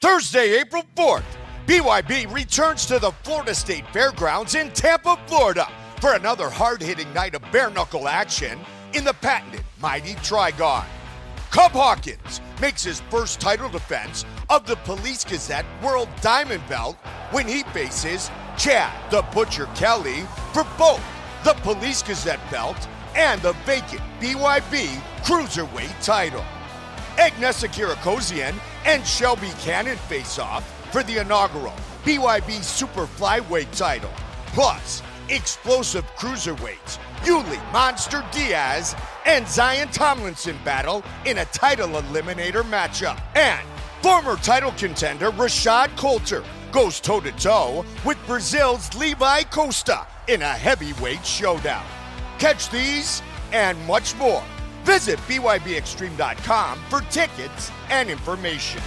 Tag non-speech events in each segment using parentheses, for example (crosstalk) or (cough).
Thursday, April 4th, BYB returns to the Florida State Fairgrounds in Tampa, Florida for another hard hitting night of bare knuckle action in the patented Mighty Trigon. Cub Hawkins makes his first title defense of the Police Gazette World Diamond Belt when he faces Chad the Butcher Kelly for both the Police Gazette belt and the vacant BYB Cruiserweight title. Agnesa Kirakosian and Shelby Cannon face off for the inaugural BYB Super Flyweight title. Plus, explosive cruiserweights Yuli Monster Diaz and Zion Tomlinson battle in a title eliminator matchup. And former title contender Rashad Coulter goes toe to toe with Brazil's Levi Costa in a heavyweight showdown. Catch these and much more. Visit BYBExtreme.com for tickets and information.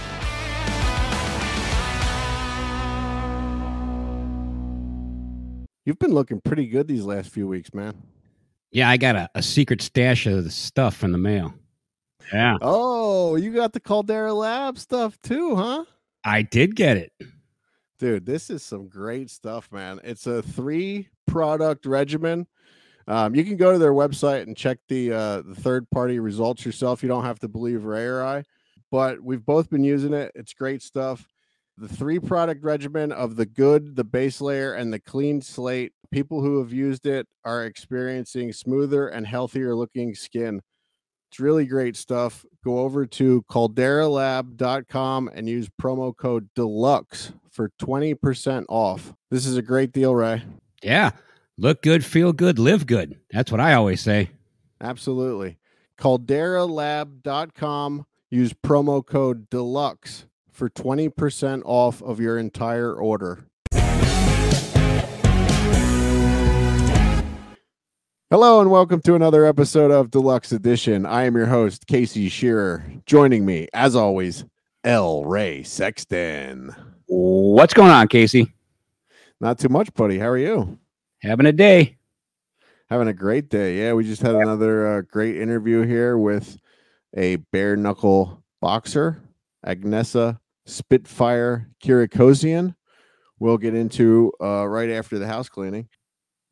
You've been looking pretty good these last few weeks, man. Yeah, I got a, a secret stash of the stuff from the mail. Yeah. Oh, you got the Caldera Lab stuff too, huh? I did get it. Dude, this is some great stuff, man. It's a three product regimen. Um, you can go to their website and check the uh, the third party results yourself. You don't have to believe Ray or I, but we've both been using it. It's great stuff. The three product regimen of the good, the base layer, and the clean slate. People who have used it are experiencing smoother and healthier looking skin. It's really great stuff. Go over to calderalab.com and use promo code deluxe for 20% off. This is a great deal, Ray. Yeah. Look good, feel good, live good. That's what I always say. Absolutely. Calderalab.com. Use promo code deluxe for 20% off of your entire order. Hello and welcome to another episode of Deluxe Edition. I am your host, Casey Shearer. Joining me, as always, L. Ray Sexton. What's going on, Casey? Not too much, buddy. How are you? Having a day. Having a great day. Yeah, we just had another uh, great interview here with a bare knuckle boxer, Agnesa Spitfire Kirakosian. We'll get into uh, right after the house cleaning.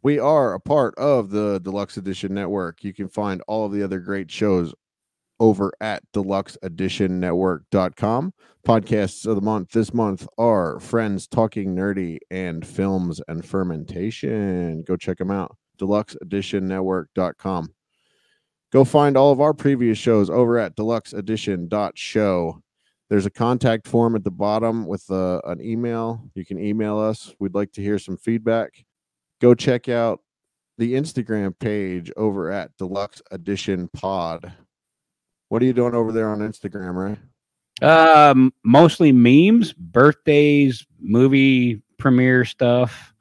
We are a part of the Deluxe Edition Network. You can find all of the other great shows over at deluxeeditionnetwork.com. Podcasts of the month this month are Friends Talking Nerdy and Films and Fermentation. Go check them out. deluxeeditionnetwork.com. Go find all of our previous shows over at deluxeedition.show. There's a contact form at the bottom with uh, an email. You can email us. We'd like to hear some feedback. Go check out the Instagram page over at Deluxe Edition Pod. What are you doing over there on Instagram, right? Um, mostly memes, birthdays, movie premiere stuff.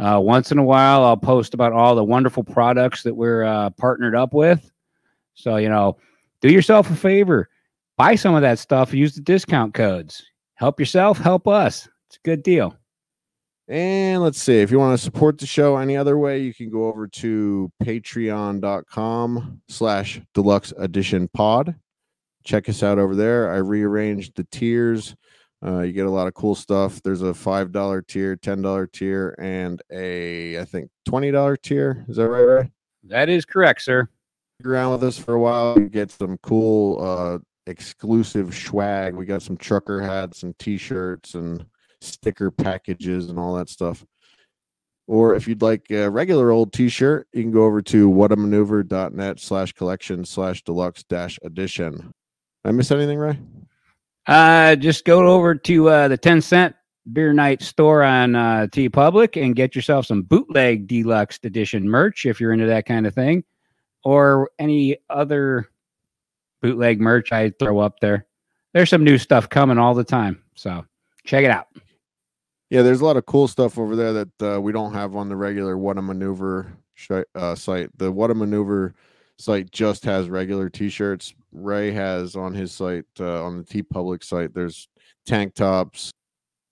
Uh, once in a while, I'll post about all the wonderful products that we're uh, partnered up with. So, you know, do yourself a favor, buy some of that stuff, use the discount codes. Help yourself, help us. It's a good deal. And let's see if you want to support the show any other way, you can go over to patreon.com slash deluxe edition pod. Check us out over there. I rearranged the tiers. Uh, you get a lot of cool stuff. There's a five dollar tier, ten dollar tier, and a I think twenty dollar tier. Is that right, Ray? That is correct, sir. Stick around with us for a while. You get some cool uh exclusive swag. We got some trucker hats, and t-shirts, and sticker packages and all that stuff. Or if you'd like a regular old t-shirt, you can go over to whatamaneuver.net slash collection slash deluxe dash edition. I miss anything, Ray? Uh, just go over to uh, the 10 cent beer night store on uh, TeePublic and get yourself some bootleg deluxe edition merch if you're into that kind of thing, or any other bootleg merch I throw up there. There's some new stuff coming all the time, so check it out. Yeah, there's a lot of cool stuff over there that uh, we don't have on the regular What a Maneuver sh- uh, site. The What a Maneuver site just has regular T-shirts. Ray has on his site, uh, on the TeePublic site, there's tank tops,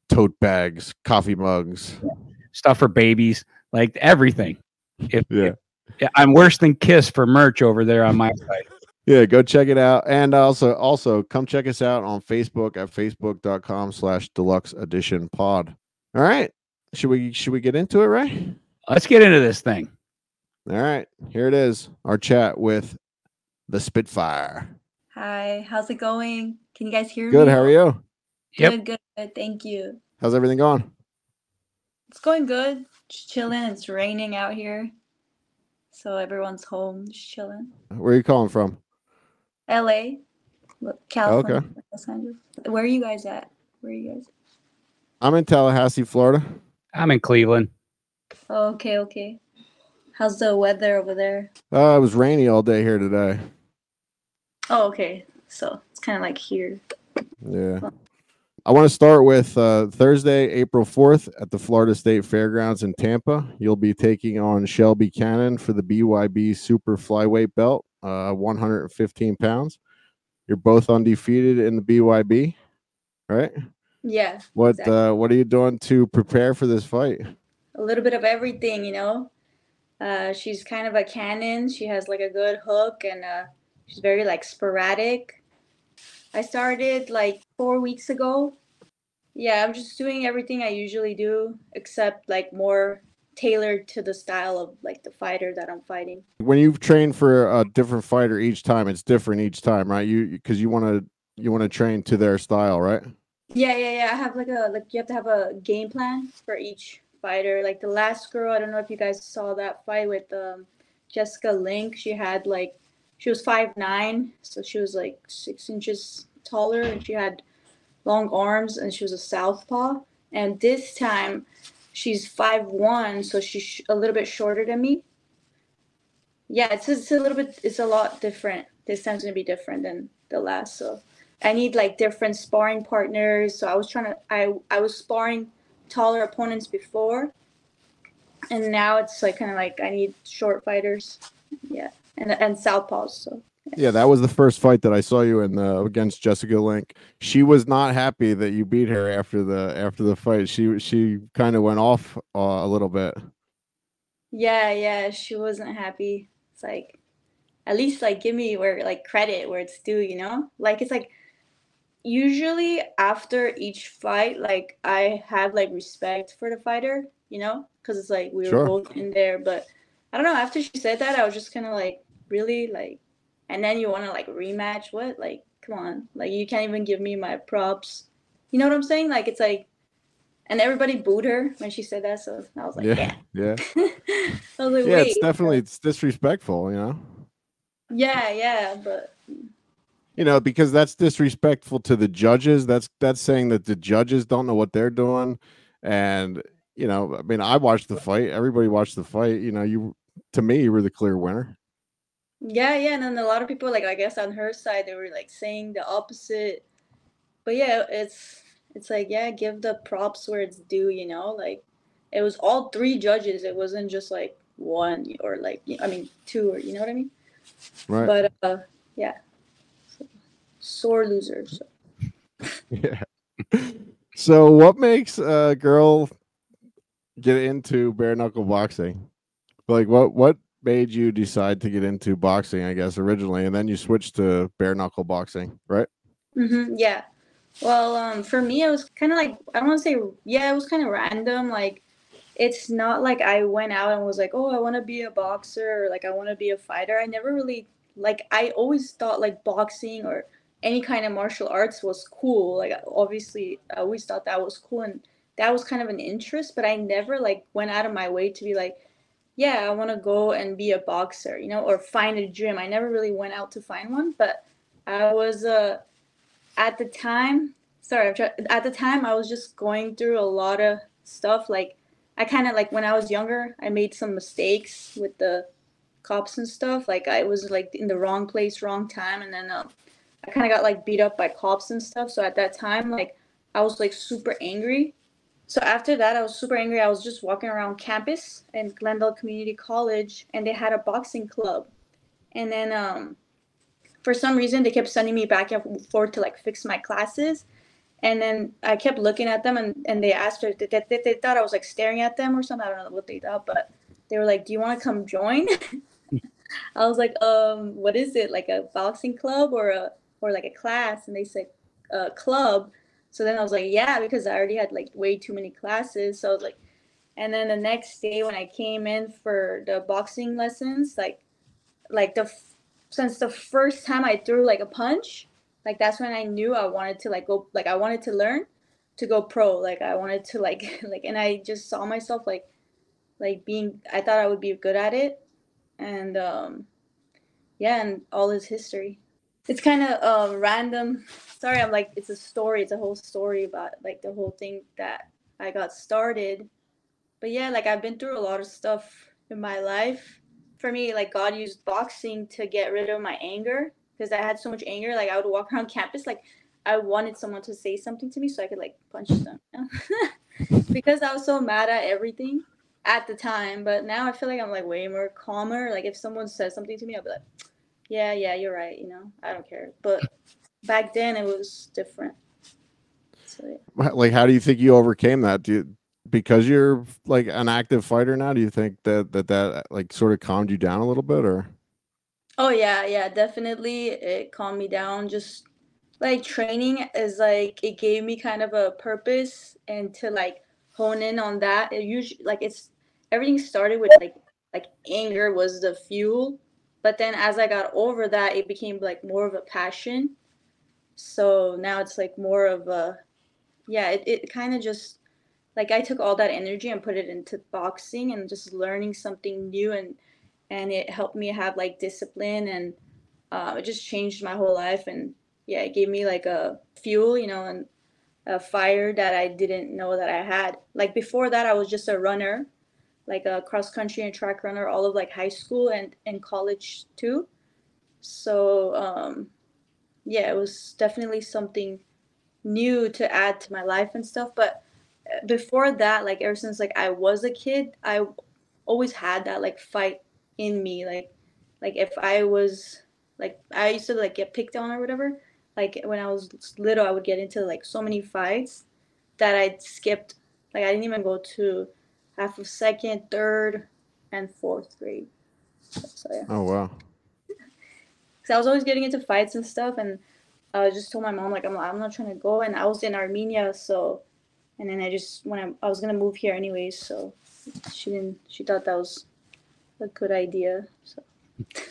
tote bags, coffee mugs, Stuff for babies, like everything. If, Yeah. if- I'm worse than Kiss for merch over there on my site. (laughs) yeah, go check it out. And also also come check us out on Facebook at facebook.com slash deluxe edition pod. All right. Should we should we get into it, right? Let's get into this thing. All right. Here it is. Our chat with the Spitfire. Hi, how's it going? Can you guys hear Good. me? Good. How are you? Yep. Good, good. Thank you. How's everything going? It's going good. Just chilling. It's raining out here. So everyone's home, just chilling. Where are you calling from? LA, look, California, Los Angeles. Where are you guys at? Where are you guys? I'm in Tallahassee, Florida. I'm in Cleveland. Okay, okay. How's the weather over there? Uh, it was rainy all day here today. Oh, okay. So it's kind of like here. Yeah. I want to start with uh, Thursday, April 4th at the Florida State Fairgrounds in Tampa. You'll be taking on Shelby Cannon for the BYB Super Flyweight belt, uh, 115 pounds. You're both undefeated in the BYB, right? Yeah, What Exactly. uh, What are you doing to prepare for this fight? a little bit of everything, you know. Uh, she's kind of a cannon. She has like a good hook, and uh, she's very like sporadic. I started like four weeks ago. Yeah, I'm just doing everything I usually do, except like more tailored to the style of like the fighter that I'm fighting. When you've trained for a different fighter each time, it's different each time, right? You because you want to you want to train to their style, right? Yeah, yeah, yeah. I have like a like you have to have a game plan for each fighter. Like the last girl, I don't know if you guys saw that fight with um, Jessica Link. She had like she was five nine, so she was like six inches taller, and she had long arms, and she was a southpaw. And this time, she's five one, so she's sh- a little bit shorter than me. Yeah, it's it's a little bit it's a lot different. This time's gonna be different than the last. So I need like different sparring partners. So I was trying to I I was sparring taller opponents before, and now it's like kind of like I need short fighters. Yeah, and and southpaws. So Yeah, that was the first fight that I saw you in the against Jessica Link. She was not happy that you beat her after the after the fight. She she kind of went off uh, a little bit. yeah, yeah, she wasn't happy. It's like at least like give me where like credit where it's due. You know, like it's like usually after each fight, like I have like respect for the fighter. You know, because it's like we were Sure. both in there, but I don't know. After she said that, I was just kind of like, really, like, and then you want to like rematch? What? Like, come on! Like, you can't even give me my props. You know what I'm saying? Like, it's like, and everybody booed her when she said that. So I was like, yeah, yeah. yeah, (laughs) I was like, yeah. wait. It's definitely it's disrespectful, you know. Yeah, yeah, but You know, because that's disrespectful to the judges. That's that's saying that the judges don't know what they're doing, and you know, I mean, I watched the fight. Everybody watched the fight. You know, you to me, you were the clear winner. yeah, yeah. And then a lot of people, like, I guess on her side, they were like saying the opposite. But yeah, it's it's like yeah, give the props where it's due. You know, like it was all three judges. It wasn't just like one or like I mean two or you know what I mean. Right. But uh, yeah, sore loser. So. Yeah. so, what makes a girl get into bare knuckle boxing? Like, what what made you decide to get into boxing? I guess originally, and then you switched to bare knuckle boxing, right? hmm yeah. Well, um, for me, it was kind of like I don't want to say yeah, it was kind of random. Like, it's not like I went out and was like, oh, I want to be a boxer or like I want to be a fighter. I never really like. I always thought like boxing or any kind of martial arts was cool. Like, obviously, I always thought that was cool and that was kind of an interest. But I never like went out of my way to be like, yeah, I want to go and be a boxer, you know, or find a gym. I never really went out to find one, but I was uh at the time sorry at the time i was just going through a lot of stuff like i kind of like when i was younger i made some mistakes with the cops and stuff like i was like in the wrong place wrong time and then um, i kind of got like beat up by cops and stuff so at that time like i was like super angry. So after that i was super angry. I was just walking around campus in glendale community college and they had a boxing club. And then um for some reason they kept sending me back and forth to like fix my classes. And then i kept looking at them and, and they asked her they, they, they thought i was like staring at them or something. I don't know what they thought but they were like do you want to come join? (laughs) I was like, um, what is it? Like a boxing club or a or like a class? And they said, uh, club. So then I was like, yeah, because I already had like way too many classes. So I was like, and then the next day when I came in for the boxing lessons, like, like the since the first time I threw like a punch, like that's when I knew I wanted to like go like I wanted to learn to go pro. Like I wanted to (laughs) like like and I just saw myself like like being I thought I would be good at it. And um yeah, and all is history. It's kind of uh, random. Sorry, I'm like it's a story. It's a whole story about like the whole thing that I got started. But yeah, like I've been through a lot of stuff in my life. For me, like God used boxing to get rid of my anger because I had so much anger. Like I would walk (laughs) around campus, like I wanted someone to say something to me so I could like punch them. (laughs) because I was so mad at everything at the time. But now I feel like I'm like way more calmer. Like if someone says something to me, I'll be like, yeah, yeah, you're right. You know, I don't care. But back then it was different. So, yeah. Like, how do you think you overcame that? Do you, because you're like an active fighter now, do you think that that that like sort of calmed you down a little bit, or? Oh yeah, yeah, definitely. It calmed me down. Just like training is like it gave me kind of a purpose and to like hone in on that. It usually like it's everything started with like like anger was the fuel, but then as I got over that, it became like more of a passion. So now it's like more of a yeah, it, it kind of just like I took all that energy and put it into boxing and just learning something new and and it helped me have like discipline and uh, it just changed my whole life and yeah it gave me like a fuel you know and a fire that i didn't know that i had like before that i was just a runner like a cross country and track runner all of like high school and and college too. So um yeah it was definitely something new to add to my life and stuff but uh, before that like ever since like i was a kid i always had that like fight in me like like if i was like i used to like get picked on or whatever like when i was little i would get into like so many fights that i skipped like i didn't even go to half of second third and fourth grade so yeah oh wow (laughs) because i was always getting into fights and stuff and i just told my mom like I'm, I'm not trying to go and i was in armenia so and then i just when I, I was gonna move here anyways so she didn't she thought that was a good idea. So. (laughs)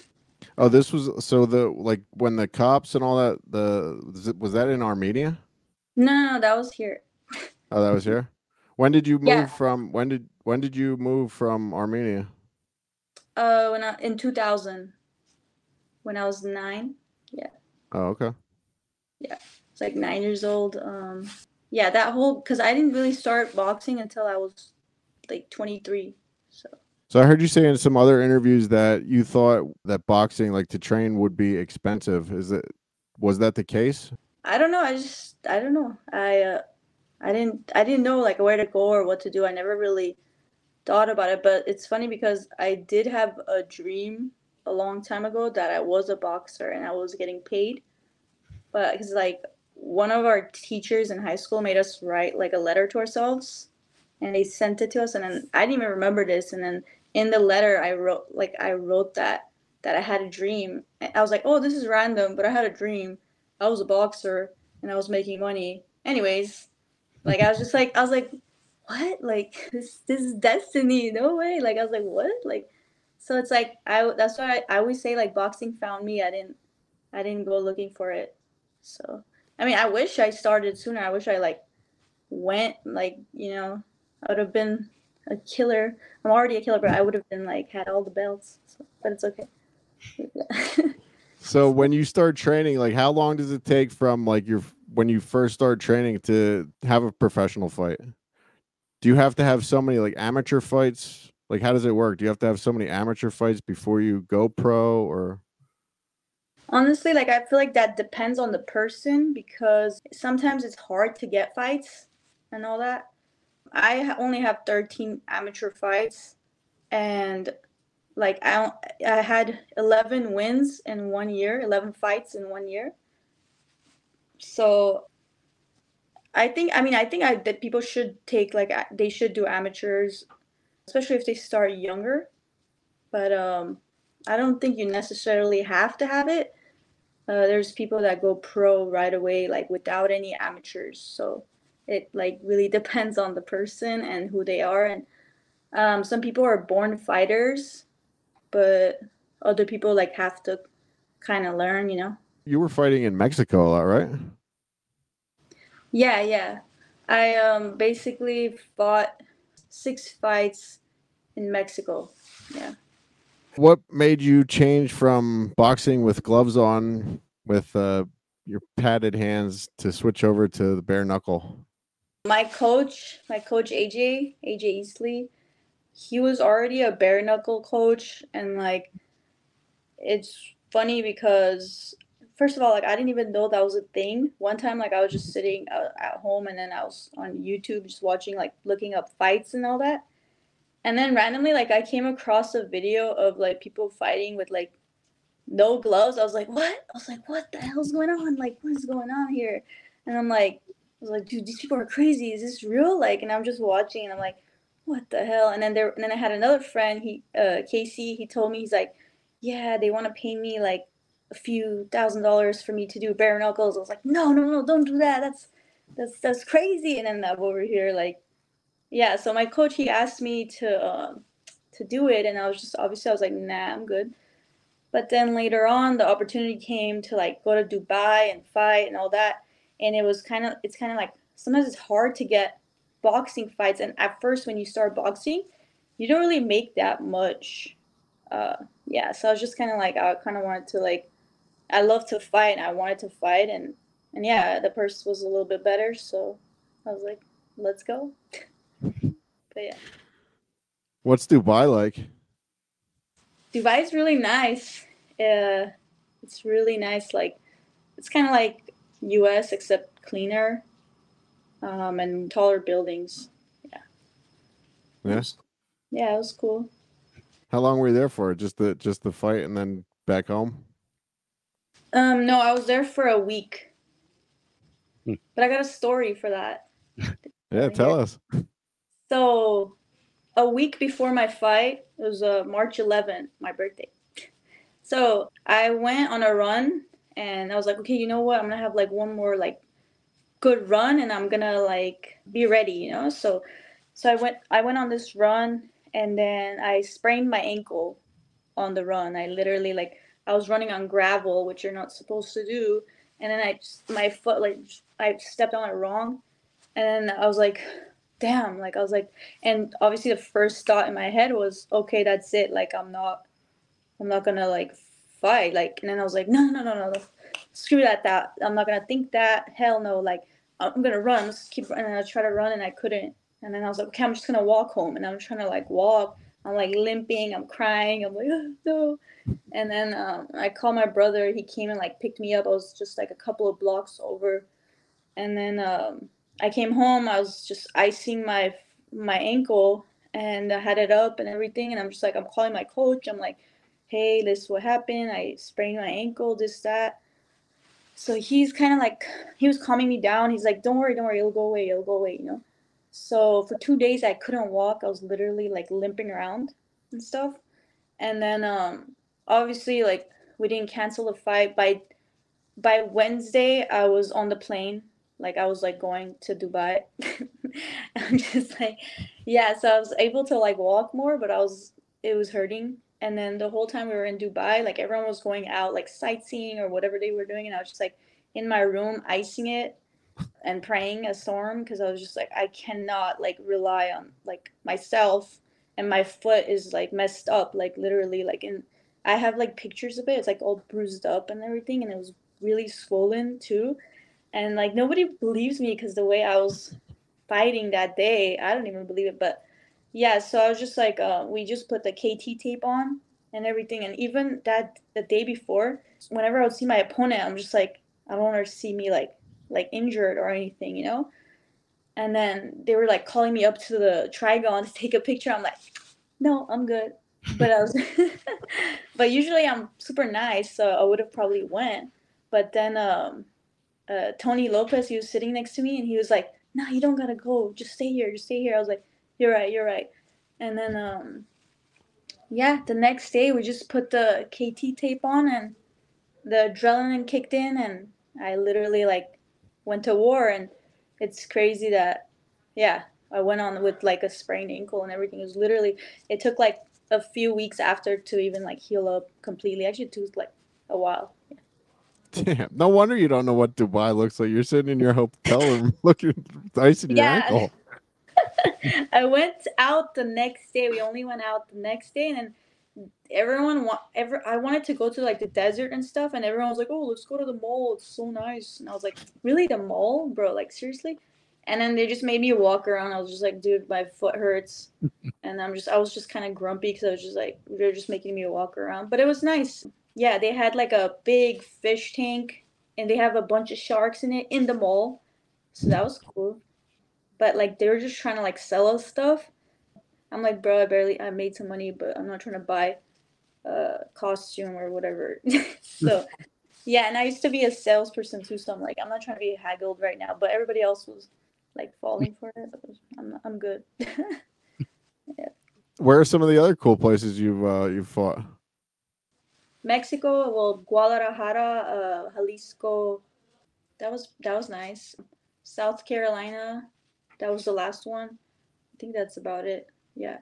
Oh, this was so the like when the cops and all that the was that in Armenia? No, no, that was here. Oh, that was here. (laughs) When did you move yeah. from? When did when did you move from Armenia? Uh, when I in two thousand, when I was nine. Yeah. Oh, okay. Yeah, it's like nine years old. Um, yeah, that whole because I didn't really start boxing until I was like twenty three. So. So I heard you say in some other interviews that you thought that boxing, like to train, would be expensive. Is it was that the case? I don't know. I just I don't know. I uh, I didn't I didn't know like where to go or what to do. I never really thought about it. But it's funny because I did have a dream a long time ago that I was a boxer and I was getting paid. But it's like one of our teachers in high school made us write like a letter to ourselves and they sent it to us and then I didn't even remember this and then in the letter I wrote like I wrote that that I had a dream. I was like, "Oh, this is random, but I had a dream. I was a boxer and I was making money." Anyways, like I was just like I was like, "What? Like (laughs) this this is destiny. No way." Like I was like, "What?" Like so it's like I that's why I, I always say like boxing found me. I didn't I didn't go looking for it. So, I mean, I wish I started sooner. I wish I like went like, you know, I would have been a killer. I'm already a killer, but I would have been like had all the belts. So, but it's okay. (laughs) so when you start training, like how long does it take from like your when you first start training to have a professional fight? Do you have to have so many like amateur fights? Like how does it work? Do you have to have so many amateur fights before you go pro or Honestly, like I feel like that depends on the person because sometimes it's hard to get fights and all that. I only have 13 amateur fights and like I I had 11 wins in one year, 11 fights in one year. So I think I mean I think I that people should take like they should do amateurs especially if they start younger. But um I don't think you necessarily have to have it. Uh, there's people that go pro right away, like without any amateurs. So it like really (laughs) depends on the person and who they are. And um, some people are born fighters, but other people like have to kind of learn, you know. You were fighting in Mexico a lot, right? Yeah, yeah. I um basically fought six fights in Mexico. Yeah. What made you change from boxing with gloves on with uh, your padded hands to switch over to the bare knuckle? My coach, my coach AJ, AJ Eastley, he was already a bare knuckle coach and like it's funny because first of all, like I didn't even know that was a thing. One time, like I was just sitting uh, at home and then I was on YouTube just watching, like looking up fights and all that. And then randomly, like I came across a video of like people fighting with like no gloves. I was like, what? I was like, what the hell's going on? Like, what is going on here? And I'm like, I was like, dude, these people are crazy. Is this real? Like, and I'm just watching and I'm like, what the hell? And then there, and then I had another friend, he, uh, Casey, he told me, he's like, yeah, they want to pay me like a few thousand dollars for me to do bare knuckles. I was like, no, no, no, don't do that. That's that's that's crazy. And then I'm over here like, yeah. So my coach he asked me to uh, to do it, and I was just obviously I was like, nah, I'm good. But then later on, the opportunity came to like go to Dubai and fight and all that, and it was kind of it's kind of like sometimes it's hard to get boxing fights, and at first when you start boxing, you don't really make that much. Uh, yeah, so I was just kind of like I kind of wanted to like I love to fight. I wanted to fight, and and yeah, the purse was a little bit better, so I was like, let's go. (laughs) but yeah. What's Dubai like? Dubai is really nice. Uh, it's really nice. Like, it's kind of like U.S. except cleaner, um, and taller buildings. Yeah. Yes. Yeah, it was cool. How long were you there for? Just the just the fight and then back home? Um, no, I was there for a week. Hmm. But I got a story for that. (laughs) yeah, tell us. So, a week before my fight, it was uh, March 11th, my birthday. So, I went on a run and I was like, okay, you know what? I'm going to have like one more like good run and I'm going to like be ready, you know? So, so I went I went on this run and then I sprained my ankle on the run. I literally like I was running on gravel, which you're not supposed to do, and then I just, my foot like I stepped on it wrong, and then I was like, damn, like I was like, and obviously the first thought in my head was, okay, that's it, like I'm not, I'm not gonna like fight, like, and then I was like, no, no, no, no, no, screw that, that I'm not gonna think that, hell no, like I'm gonna run, let's keep running. And I try to run and I couldn't, and then I was like, okay, I'm just gonna walk home, and I'm trying to like walk. I'm like limping, I'm crying, I'm like, oh, no. And then um, I called my brother. He came and like picked me up. I was just like a couple of blocks over. And then um, I came home. I was just icing my my ankle and I had it up and everything. And I'm just like, I'm calling my coach. I'm like, hey, this is what happened. I sprained my ankle, this, that. So he's kind of like, he was calming me down. He's like, don't worry, don't worry, it'll go away, it'll go away, you know? So for two days, I couldn't walk. I was literally like limping around and stuff. And then um, obviously like we didn't cancel the fight. By by Wednesday I was on the plane. Like I was like going to Dubai. (laughs) I'm just like yeah so I was able to like walk more but I was it was hurting. And then the whole time we were in Dubai like everyone was going out like sightseeing or whatever they were doing. And I was just like in my room icing it and praying a storm because I was just like I cannot like rely on like myself and my foot is like messed up like literally like in I have like pictures of it. It's like all bruised up and everything, and it was really swollen too. And like nobody believes me because the way I was fighting that day, I don't even believe it. But yeah, so I was just like, uh, we just put the KT tape on and everything. And even that the day before, whenever I would see my opponent, I'm just like, I don't want her to see me like like injured or anything, you know. And then they were like calling me up to the trigon to take a picture. I'm like, no, I'm good but I was, (laughs) but usually I'm super nice, so I would have probably went. But then um, uh, Tony Lopez, he was sitting next to me, and he was like, "No, you don't gotta go. Just stay here. Just stay here." I was like, "You're right. You're right." And then um, yeah, the next day we just put the KT tape on and the adrenaline kicked in and I literally like went to war and it's crazy that yeah, I went on with like a sprained ankle and everything. It was literally it took like a few weeks after to even like heal up completely. Actually it took like a while. Damn. No wonder you don't know what Dubai looks like. You're sitting in your hotel room (laughs) looking icing your Yeah. ankle. (laughs) I went out the next day. We only went out the next day, and then everyone want ever. I wanted to go to like the desert and stuff, and everyone was like, "Oh, let's go to the mall. It's so nice." And I was like, "Really, the mall, bro? Like seriously?" And then they just made me walk around. I was just like, "Dude, my foot hurts," (laughs) and I'm just, I was just kind of grumpy because I was just like, they're just making me walk around. But it was nice. Yeah, they had like a big fish tank, and they have a bunch of sharks in it in the mall, so that was cool but like they were just trying to like sell us stuff. I'm like, bro, I barely I made some money, but I'm not trying to buy a costume or whatever. (laughs) so yeah, and I used to be a salesperson too, so I'm like, I'm not trying to be haggled right now. But everybody else was like falling for it. But I'm I'm good. (laughs) yeah. Where are some of the other cool places you've uh, you've fought? Mexico, well, Guadalajara, uh, Jalisco, that was that was nice. South Carolina, that was the last one. I think that's about it. Yeah.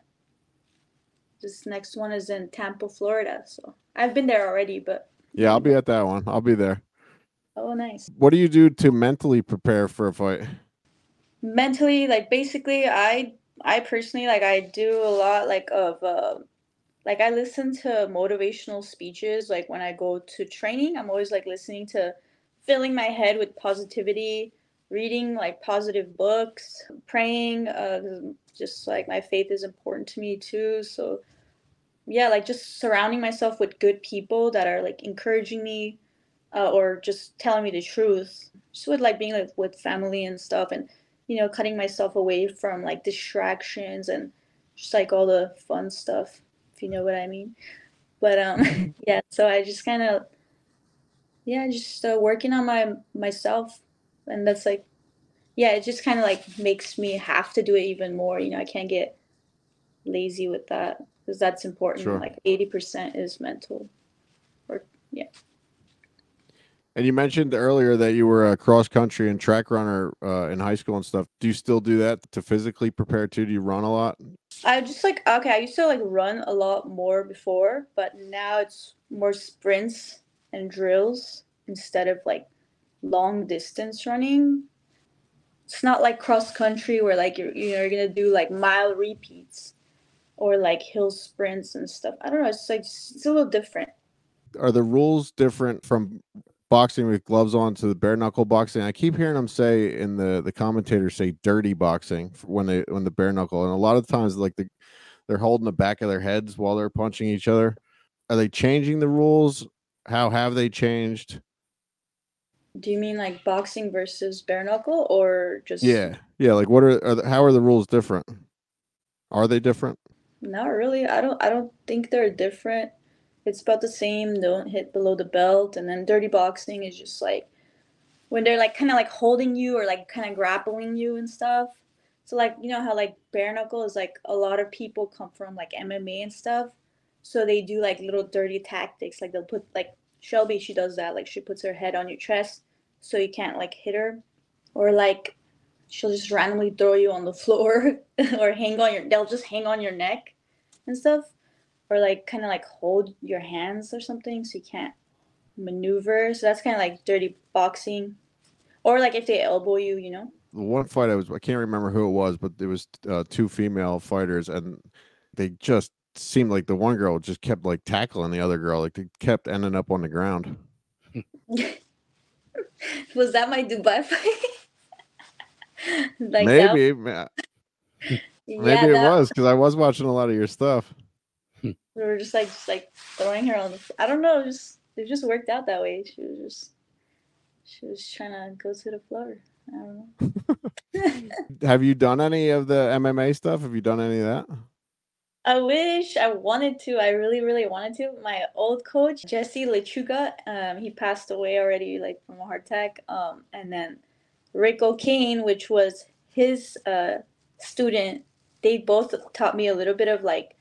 This next one is in Tampa, Florida. So I've been there already, but Yeah, I'll be at that one. I'll be there. oh, nice. What do you do to mentally prepare for a fight? Mentally, like basically, I I personally like I do a lot like of uh, like I listen to motivational speeches. Like when I go to training, I'm always like listening to filling my head with positivity, reading like positive books, praying. Uh, just like my faith is important to me too. So yeah, like just surrounding myself with good people that are like encouraging me uh, or just telling me the truth. Just with like being like with family and stuff, and you know, cutting myself away from like distractions and just like all the fun stuff, if you know what I mean. But um, (laughs) (laughs) yeah, so I just kind of yeah, just uh, working on my myself, and that's like yeah, it just kind of like makes me have to do it even more. You know, I can't get lazy with that because that's important. Sure. Like eighty percent is mental. Or yeah and you mentioned earlier that you were a cross country and track runner uh, in high school and stuff. Do you still do that to physically prepare too? Do you run a lot? I just like okay, I used to like run a lot more before, but now it's more sprints and drills instead of like long distance running. It's not like cross country where like you're you're gonna do like mile repeats or like hill sprints and stuff. I don't know. It's like it's a little different. Are the rules different from boxing with gloves on to the bare knuckle boxing? I keep hearing them say in the the commentators say dirty boxing when they when the bare knuckle, and a lot of times like the they're holding the back of their heads while they're punching each other. Are they changing the rules? How have they changed? Do you mean like boxing versus bare knuckle or just Yeah, yeah. Like, what are, are the, how are the rules different? Are they different? Not really. I don't I don't think they're different. It's about the same. Don't hit below the belt. And then dirty boxing is just like when they're like kind of like holding you or like kind of grappling you and stuff. So like you know how like bare knuckle is like a lot of people come from like MMA and stuff. So they do like little dirty tactics. Like they'll put like Shelby, she does that. Like she puts her head on your chest so you can't like hit her. Or like she'll just randomly throw you on the floor (laughs) or hang on your they'll just hang on your neck and stuff. Or like kind of like hold your hands or something so you can't maneuver. So that's kind of like dirty boxing. Or like if they elbow you you know? One fight I was I can't remember who it was, but it was uh, two female fighters, and they just seemed like the one girl just kept like tackling the other girl, like they kept ending up on the ground. (laughs) (laughs) was that my dubai fight (laughs) like that, maybe, (laughs) yeah, maybe it that- was because I was watching a lot of your stuff. Hmm. we were just like just like throwing her on the i don't know just it just worked out that way she was just she was trying to go to the floor i don't know (laughs) Have you done any of the MMA stuff? Have you done any of that? I wish I wanted to. I really, really wanted to. My old coach, Jesse Lechuga, um, he passed away already, like from a heart attack. Um, and then Rick O'Kane, which was his uh, student, they both taught me a little bit of like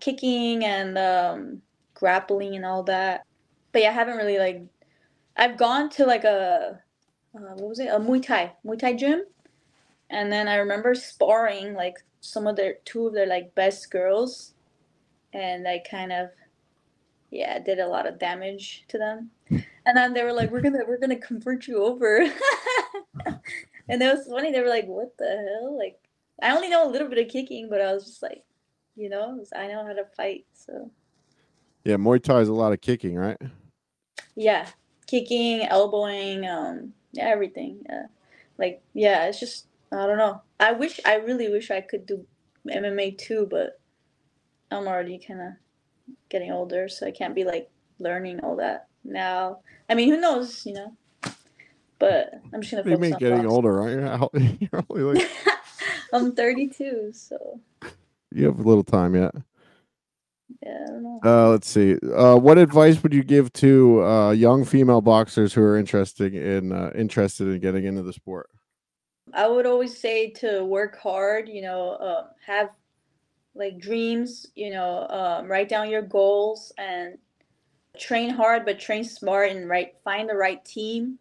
kicking and um, grappling and all that. But yeah, I haven't really like. I've gone to like a uh, what was it? A Muay Thai Muay Thai gym, and then I remember sparring like some of their two of their like best girls, and I kind of yeah did a lot of damage to them. And then they were like, "We're gonna we're gonna convert you over," (laughs) and it was funny. They were like, "What the hell?" Like I only know a little bit of kicking, but I was just like, you know, I know how to fight, so. Yeah, Muay Thai is a lot of kicking, right? Yeah, kicking, elbowing, um, yeah, everything. Yeah, like yeah, it's just I don't know. I wish I really wish I could do MMA too, but I'm already kind of getting older, so I can't be like learning all that now. I mean, who knows, you know? But I'm just gonna. You mean getting older? Aren't you? (laughs) You're only like. (laughs) I'm 32, so. You have a little time yet. Yeah, I don't know. Uh, let's see. Uh, what advice would you give to uh, young female boxers who are interested in uh, interested in getting into the sport? I would always say to work hard. You know, uh, have like dreams. You know, um, write down your goals and train hard, but train smart and right. Find the right team.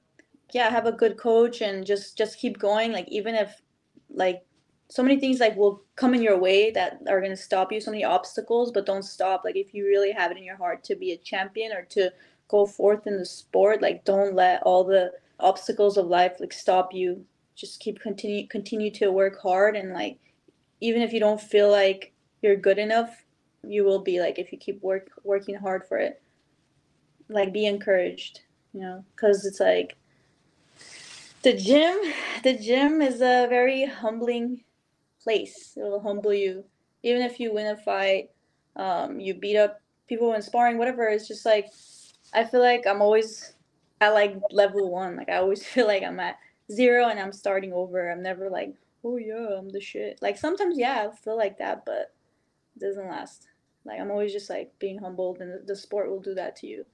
Yeah, have a good coach and just just keep going. Like even if like so many things like will come in your way that are going to stop you so many obstacles but don't stop like if you really have it in your heart to be a champion or to go forth in the sport like don't let all the obstacles of life like stop you just keep continue continue to work hard and like even if you don't feel like you're good enough you will be like if you keep work working hard for it like be encouraged you know because it's like the gym the gym is a very humbling place. It will humble you. Even if you win a fight, um, you beat up people in sparring, whatever. It's just like I feel like I'm always at like level one. Like I always (laughs) feel like I'm at zero and I'm starting over. I'm never like, oh yeah, I'm the shit. Like sometimes yeah, I feel like that, but it doesn't last. Like I'm always just like being humbled, and the sport will do that to you.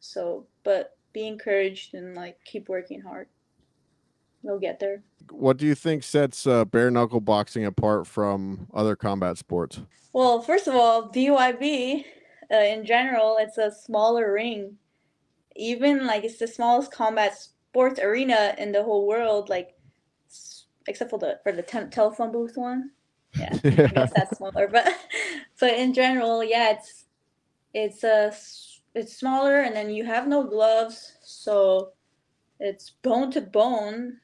So, but be encouraged and like keep working hard. You'll get there what do you think sets uh, bare knuckle boxing apart from other combat sports? Well, first of all, BYB uh, in general, it's a smaller ring. Even like it's the smallest combat sports arena in the whole world, like except for the for the te- telephone booth one. Yeah, I guess (laughs) that's smaller. But (laughs) but in general, yeah, it's it's a uh, it's smaller, and then you have no gloves, so it's bone to bone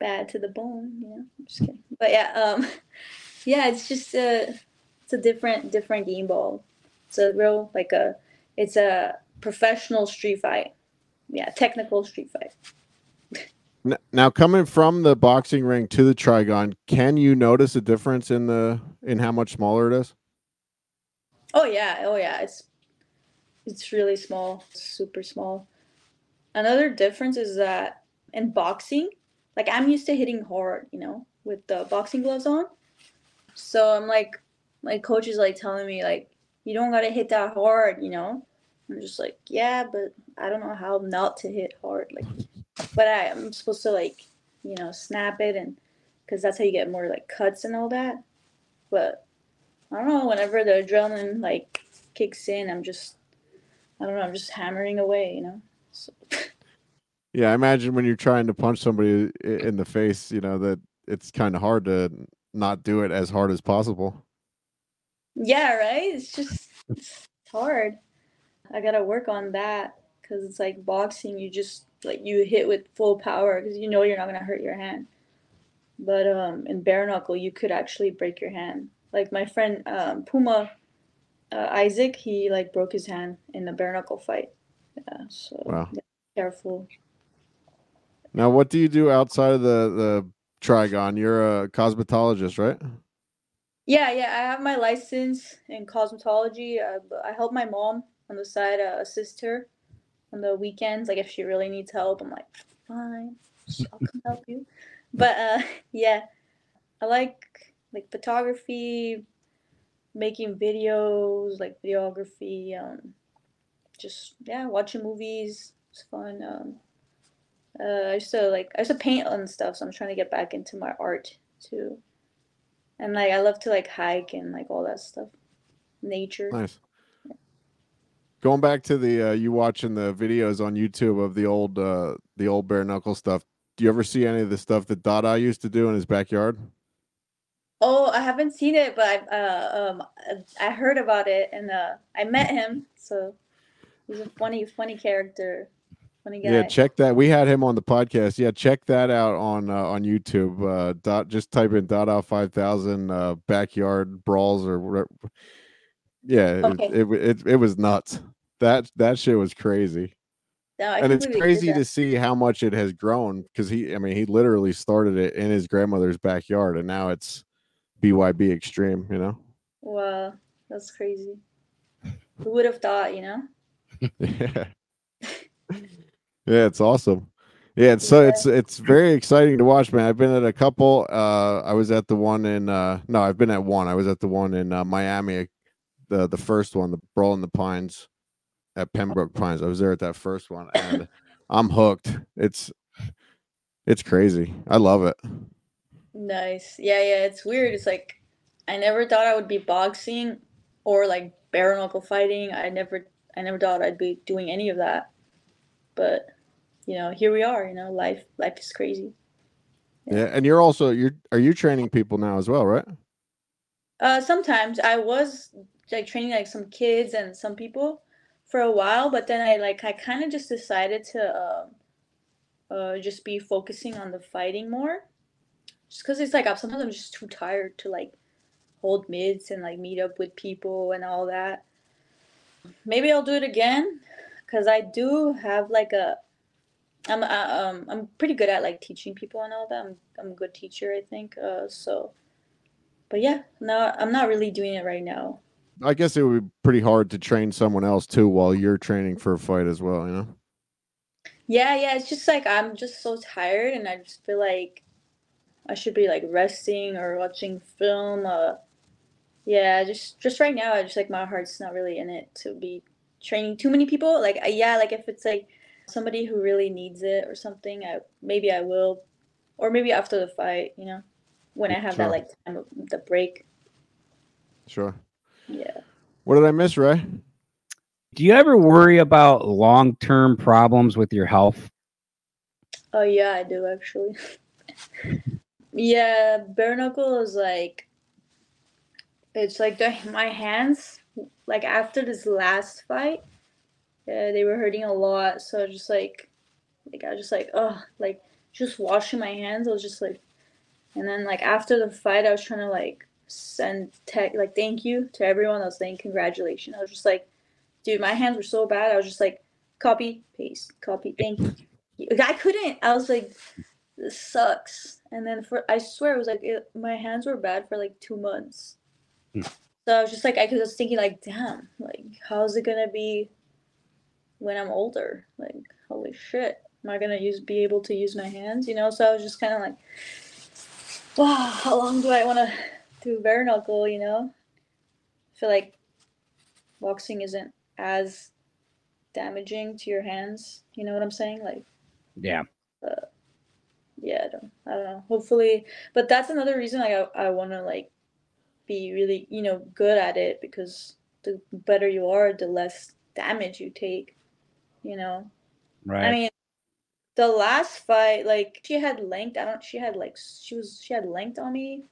bad to the bone. Yeah, I'm just kidding. But yeah, um, (laughs) yeah, it's just a it's a different different game ball. It's a real like a it's a professional street fight. Yeah, technical street fight. Now, coming from the boxing ring to the Trigon, can you notice a difference in the in how much smaller it is? Oh yeah, oh yeah, it's it's really small, super small. Another difference is that in boxing, like I'm used to hitting hard, you know, with the boxing gloves on. So I'm like, my coach is like telling me like, you don't gotta hit that hard, you know. I'm just like, yeah, but I don't know how not to hit hard, like, but I, I'm supposed to like, you know, snap it and because that's how you get more like cuts and all that. But I don't know. Whenever the adrenaline like kicks in, I'm just, I don't know. I'm just hammering away, you know. So. (laughs) Yeah, I imagine when you're trying to punch somebody in the face, you know, that it's kind of hard to not do it as hard as possible. Yeah, right? It's just it's hard. I got to work on that cuz it's like boxing, you just like you hit with full power cuz you know you're not going to hurt your hand. But um in bare knuckle, you could actually break your hand. Like my friend um, Puma uh, Isaac, he like broke his hand in a bare knuckle fight. Yeah, so wow. careful. Now, what do you do outside of the the Trigon? You're a cosmetologist, right? Yeah, yeah. I have my license in cosmetology. Uh, I help my mom on the side, uh, assist her on the weekends. Like if she really needs help, I'm like, fine, I'll come help you. But uh, (laughs) yeah, I like like photography, making videos, like videography. Um, just yeah, watching movies. It's fun. Um, uh, I used to like I used to paint and stuff, so I'm trying to get back into my art too. And like I love to like hike and like all that stuff. nature. Nice. Going back to the uh, you watching the videos on YouTube of the old uh, the old bare knuckle stuff. Do you ever see any of the stuff that Dada used to do in his backyard? Oh, I haven't seen it, but I've uh, um I heard about it and uh I met him, so he's a funny funny character, funny guy. Yeah, check that. We had him on the podcast. Yeah, check that out on uh, on YouTube. Uh, dot just type in Dada five thousand uh, backyard brawls or whatever. Yeah, Okay. it, it it it was nuts. That that shit was crazy. No, and it's believe he did crazy to see how much it has grown because he i mean he literally started it in his grandmother's backyard and now it's byb extreme you know Wow, that's crazy. Who would have thought, you know? (laughs) yeah yeah it's awesome yeah it's so Yeah. it's it's very exciting to watch man i've been at a couple uh i was at the one in uh no i've been at one i was at the one in uh, miami the the first one the brawl in the pines at pembroke pines i was there at that first one and i'm hooked it's it's crazy i love it Nice. Yeah, yeah, it's weird. It's like I never thought I would be boxing or like bare knuckle fighting. I never I never thought I'd be doing any of that. But you know, here we are, you know, life life is crazy. Yeah, and you're also you're are you training people now as well, right? Uh sometimes I was like training like some kids and some people for a while, but then I like I kind of just decided to um uh just be focusing on the fighting more. Just cuz it's like I'm sometimes I'm just too tired to like hold mitts and like meet up with people and all that. Maybe I'll do it again cuz I do have like a I'm uh, um I'm pretty good at like teaching people and all that. I'm I'm a good teacher, I think. Uh so but yeah, no, I'm not really doing it right now. I guess it would be pretty hard to train someone else too while you're training for a fight as well, you know? Yeah, yeah, it's just like I'm just so tired and I just feel like I should be like resting or watching film. Uh yeah, just just right now I just like my heart's not really in it to be training too many people. Like yeah, like if it's like somebody who really needs it or something, I maybe I will or maybe after the fight, you know, when I have Sure. that like time of the break. Sure. Yeah. What did I miss, Ray? Do you ever worry about long term problems with your health? Oh yeah, I do actually. (laughs) yeah, bare knuckle is like it's like the my hands like after this last fight, yeah, they were hurting a lot. So I just like like I was just like oh like just washing my hands. I was just like, and then like after the fight, I was trying to like send tech like thank you to everyone. I was saying congratulations. I was just like, dude, my hands were so bad. I was just like copy paste copy thank you. I couldn't. I was like, this sucks. And then for I swear it was like it, my hands were bad for like two months. Hmm. So I was just like I was thinking like, damn, like how's it gonna be when I'm older? Like holy shit, am I gonna use be able to use my hands? You know? So I was just kind of like, wow, how long do I want to do bare knuckle? You know? I feel like boxing isn't as damaging to your hands. You know what I'm saying? Like Yeah. Uh, yeah, I don't, I don't know. Hopefully, but that's another reason like I, I want to like be really you know good at it because the better you are, the less damage you take. You know, Right. I mean, the last fight, like she had length. I don't. She had like she was she had length on me,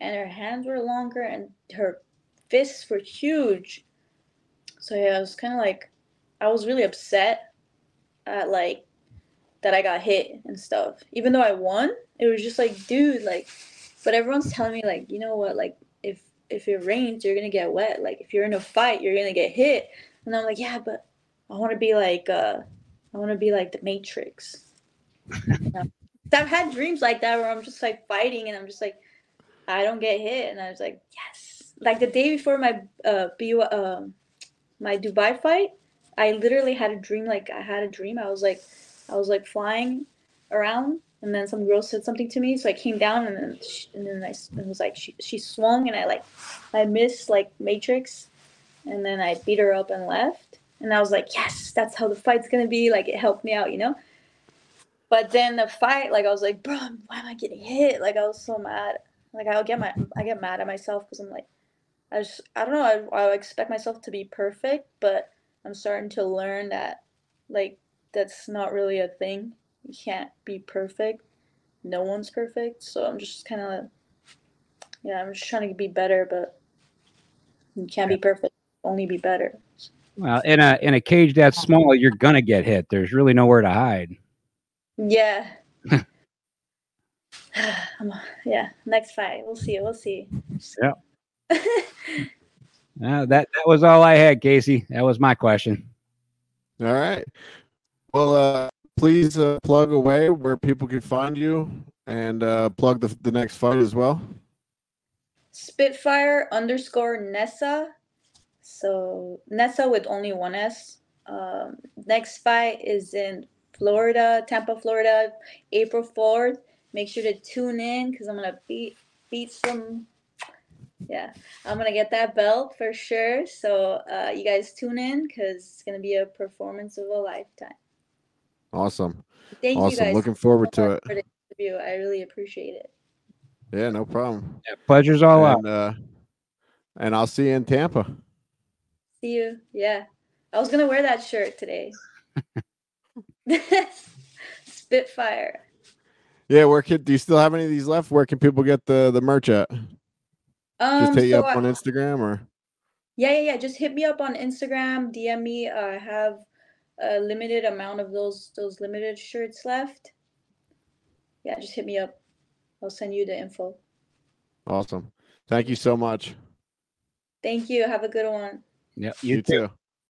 and her hands were longer and her fists were huge. So yeah, I was kind of like, I was really upset at like that I got hit and stuff. Even though I won, it was just like, dude, like, but everyone's telling me like, you know what, like if if it rains, you're gonna get wet. Like if you're in a fight, you're gonna get hit. And I'm like, yeah, but I want to be like, uh, I want to be like the Matrix. (laughs) You know? I've had dreams like that where I'm just like fighting and I'm just like, I don't get hit, and I was like, yes. Like the day before my uh, um, my Dubai fight, I literally had a dream. Like I had a dream. I was like, I was like flying around, and then some girl said something to me, so I came down, and then she, and then I it was like she she swung, and I like I missed like Matrix, and then I beat her up and left, and I was like, yes, that's how the fight's gonna be. Like it helped me out, you know. But then the fight, like I was like, bro, why am I getting hit? Like I was so mad. Like I'll get my I get mad at myself because I'm like, I just I don't know. I, I expect myself to be perfect, but I'm starting to learn that like that's not really a thing. You can't be perfect. No one's perfect. So I'm just kind of yeah, I'm just trying to be better, but you can't be perfect. Only be better. Well, in a in a cage that small, you're gonna get hit. There's really nowhere to hide. Yeah. (laughs) (sighs) yeah. Next fight, we'll see. We'll see. Yeah. (laughs) Uh, that that was all I had, Casey. That was my question. All right. Well, uh, please uh, plug away where people can find you and uh, plug the, the next fight as well. Spitfire underscore Nesa. So Nesa with only one S. Um, next fight is in Florida, Tampa, Florida, April 4th. Make sure to tune in because I'm gonna beat beat some yeah, I'm gonna get that belt for sure. So uh, you guys tune in because it's gonna be a performance of a lifetime. Awesome. Thank awesome. you guys. Looking forward so to it. For the interview. I really appreciate it. Yeah, no problem. Yeah, pleasure's all out. and, uh, and I'll see you in Tampa. See you. Yeah, I was gonna wear that shirt today. (laughs) (laughs) Spitfire. Yeah, where can do you still have any of these left? Where can people get the the merch at? Um, Just hit you up I- on Instagram or Yeah, yeah, yeah. Just hit me up on Instagram, DM me. Uh, I have a limited amount of those those limited shirts left. Yeah, just hit me up. I'll send you the info. awesome. Thank you so much. Thank you. Have a good one. Yeah, You, too.